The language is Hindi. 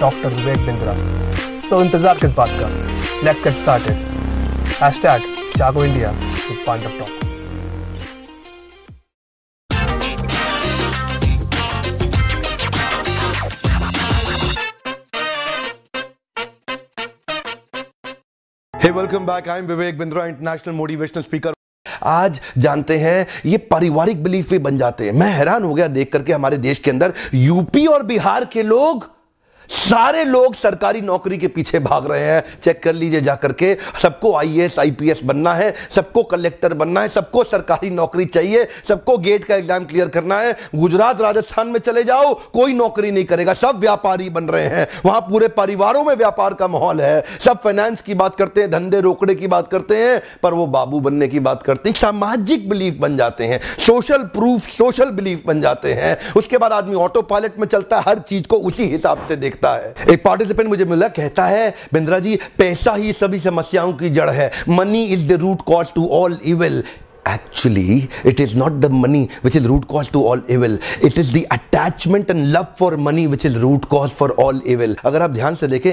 doctor Vivek Bindra. So इंतज़ार किस बात का? Let's get started hashtag Jago India with Pandav talks hey welcome back I am Vivek Bindra international motivational speaker आज जानते हैं, ये पारिवारिक बिलीफ भी बन जाते हैं। मैं हैरान हो गया देख करके हमारे देश के अंदर। यूपी और बिहार के लोग सारे लोग सरकारी नौकरी के पीछे भाग रहे हैं। चेक कर लीजिए जाकर के सबको आईएएस आईपीएस बनना है। सबको कलेक्टर बनना है। सबको सरकारी नौकरी चाहिए। सबको गेट का एग्ज़ाम क्लियर करना है। गुजरात, राजस्थान में चले जाओ। कोई नौकरी नहीं करेगा। सब व्यापारी बन रहे हैं। वहाँ पूरे परिवारों में व्यापार का माहौल है। सब फाइनेंस की बात करते हैं, धंधे रोकड़े की बात करते हैं, पर वो बाबू बनने की बात करते हैं। सामाजिक बिलीफ बन जाते हैं। सोशल प्रूफ सोशल बिलीफ बन जाते हैं। उसके बाद आदमी ऑटो पायलट में चलता है। हर चीज़ को उसी हिसाब से देखता देखता है एक पार्टिसिपेंट मुझे मिला कहता है बिंद्रा जी पैसा ही सभी समस्याओं की जड़ है money is the root cause to all evil actually it is not the money which is root cause to all evil it is the attachment and love for money which is root cause for all evil अगर आप ध्यान से देखें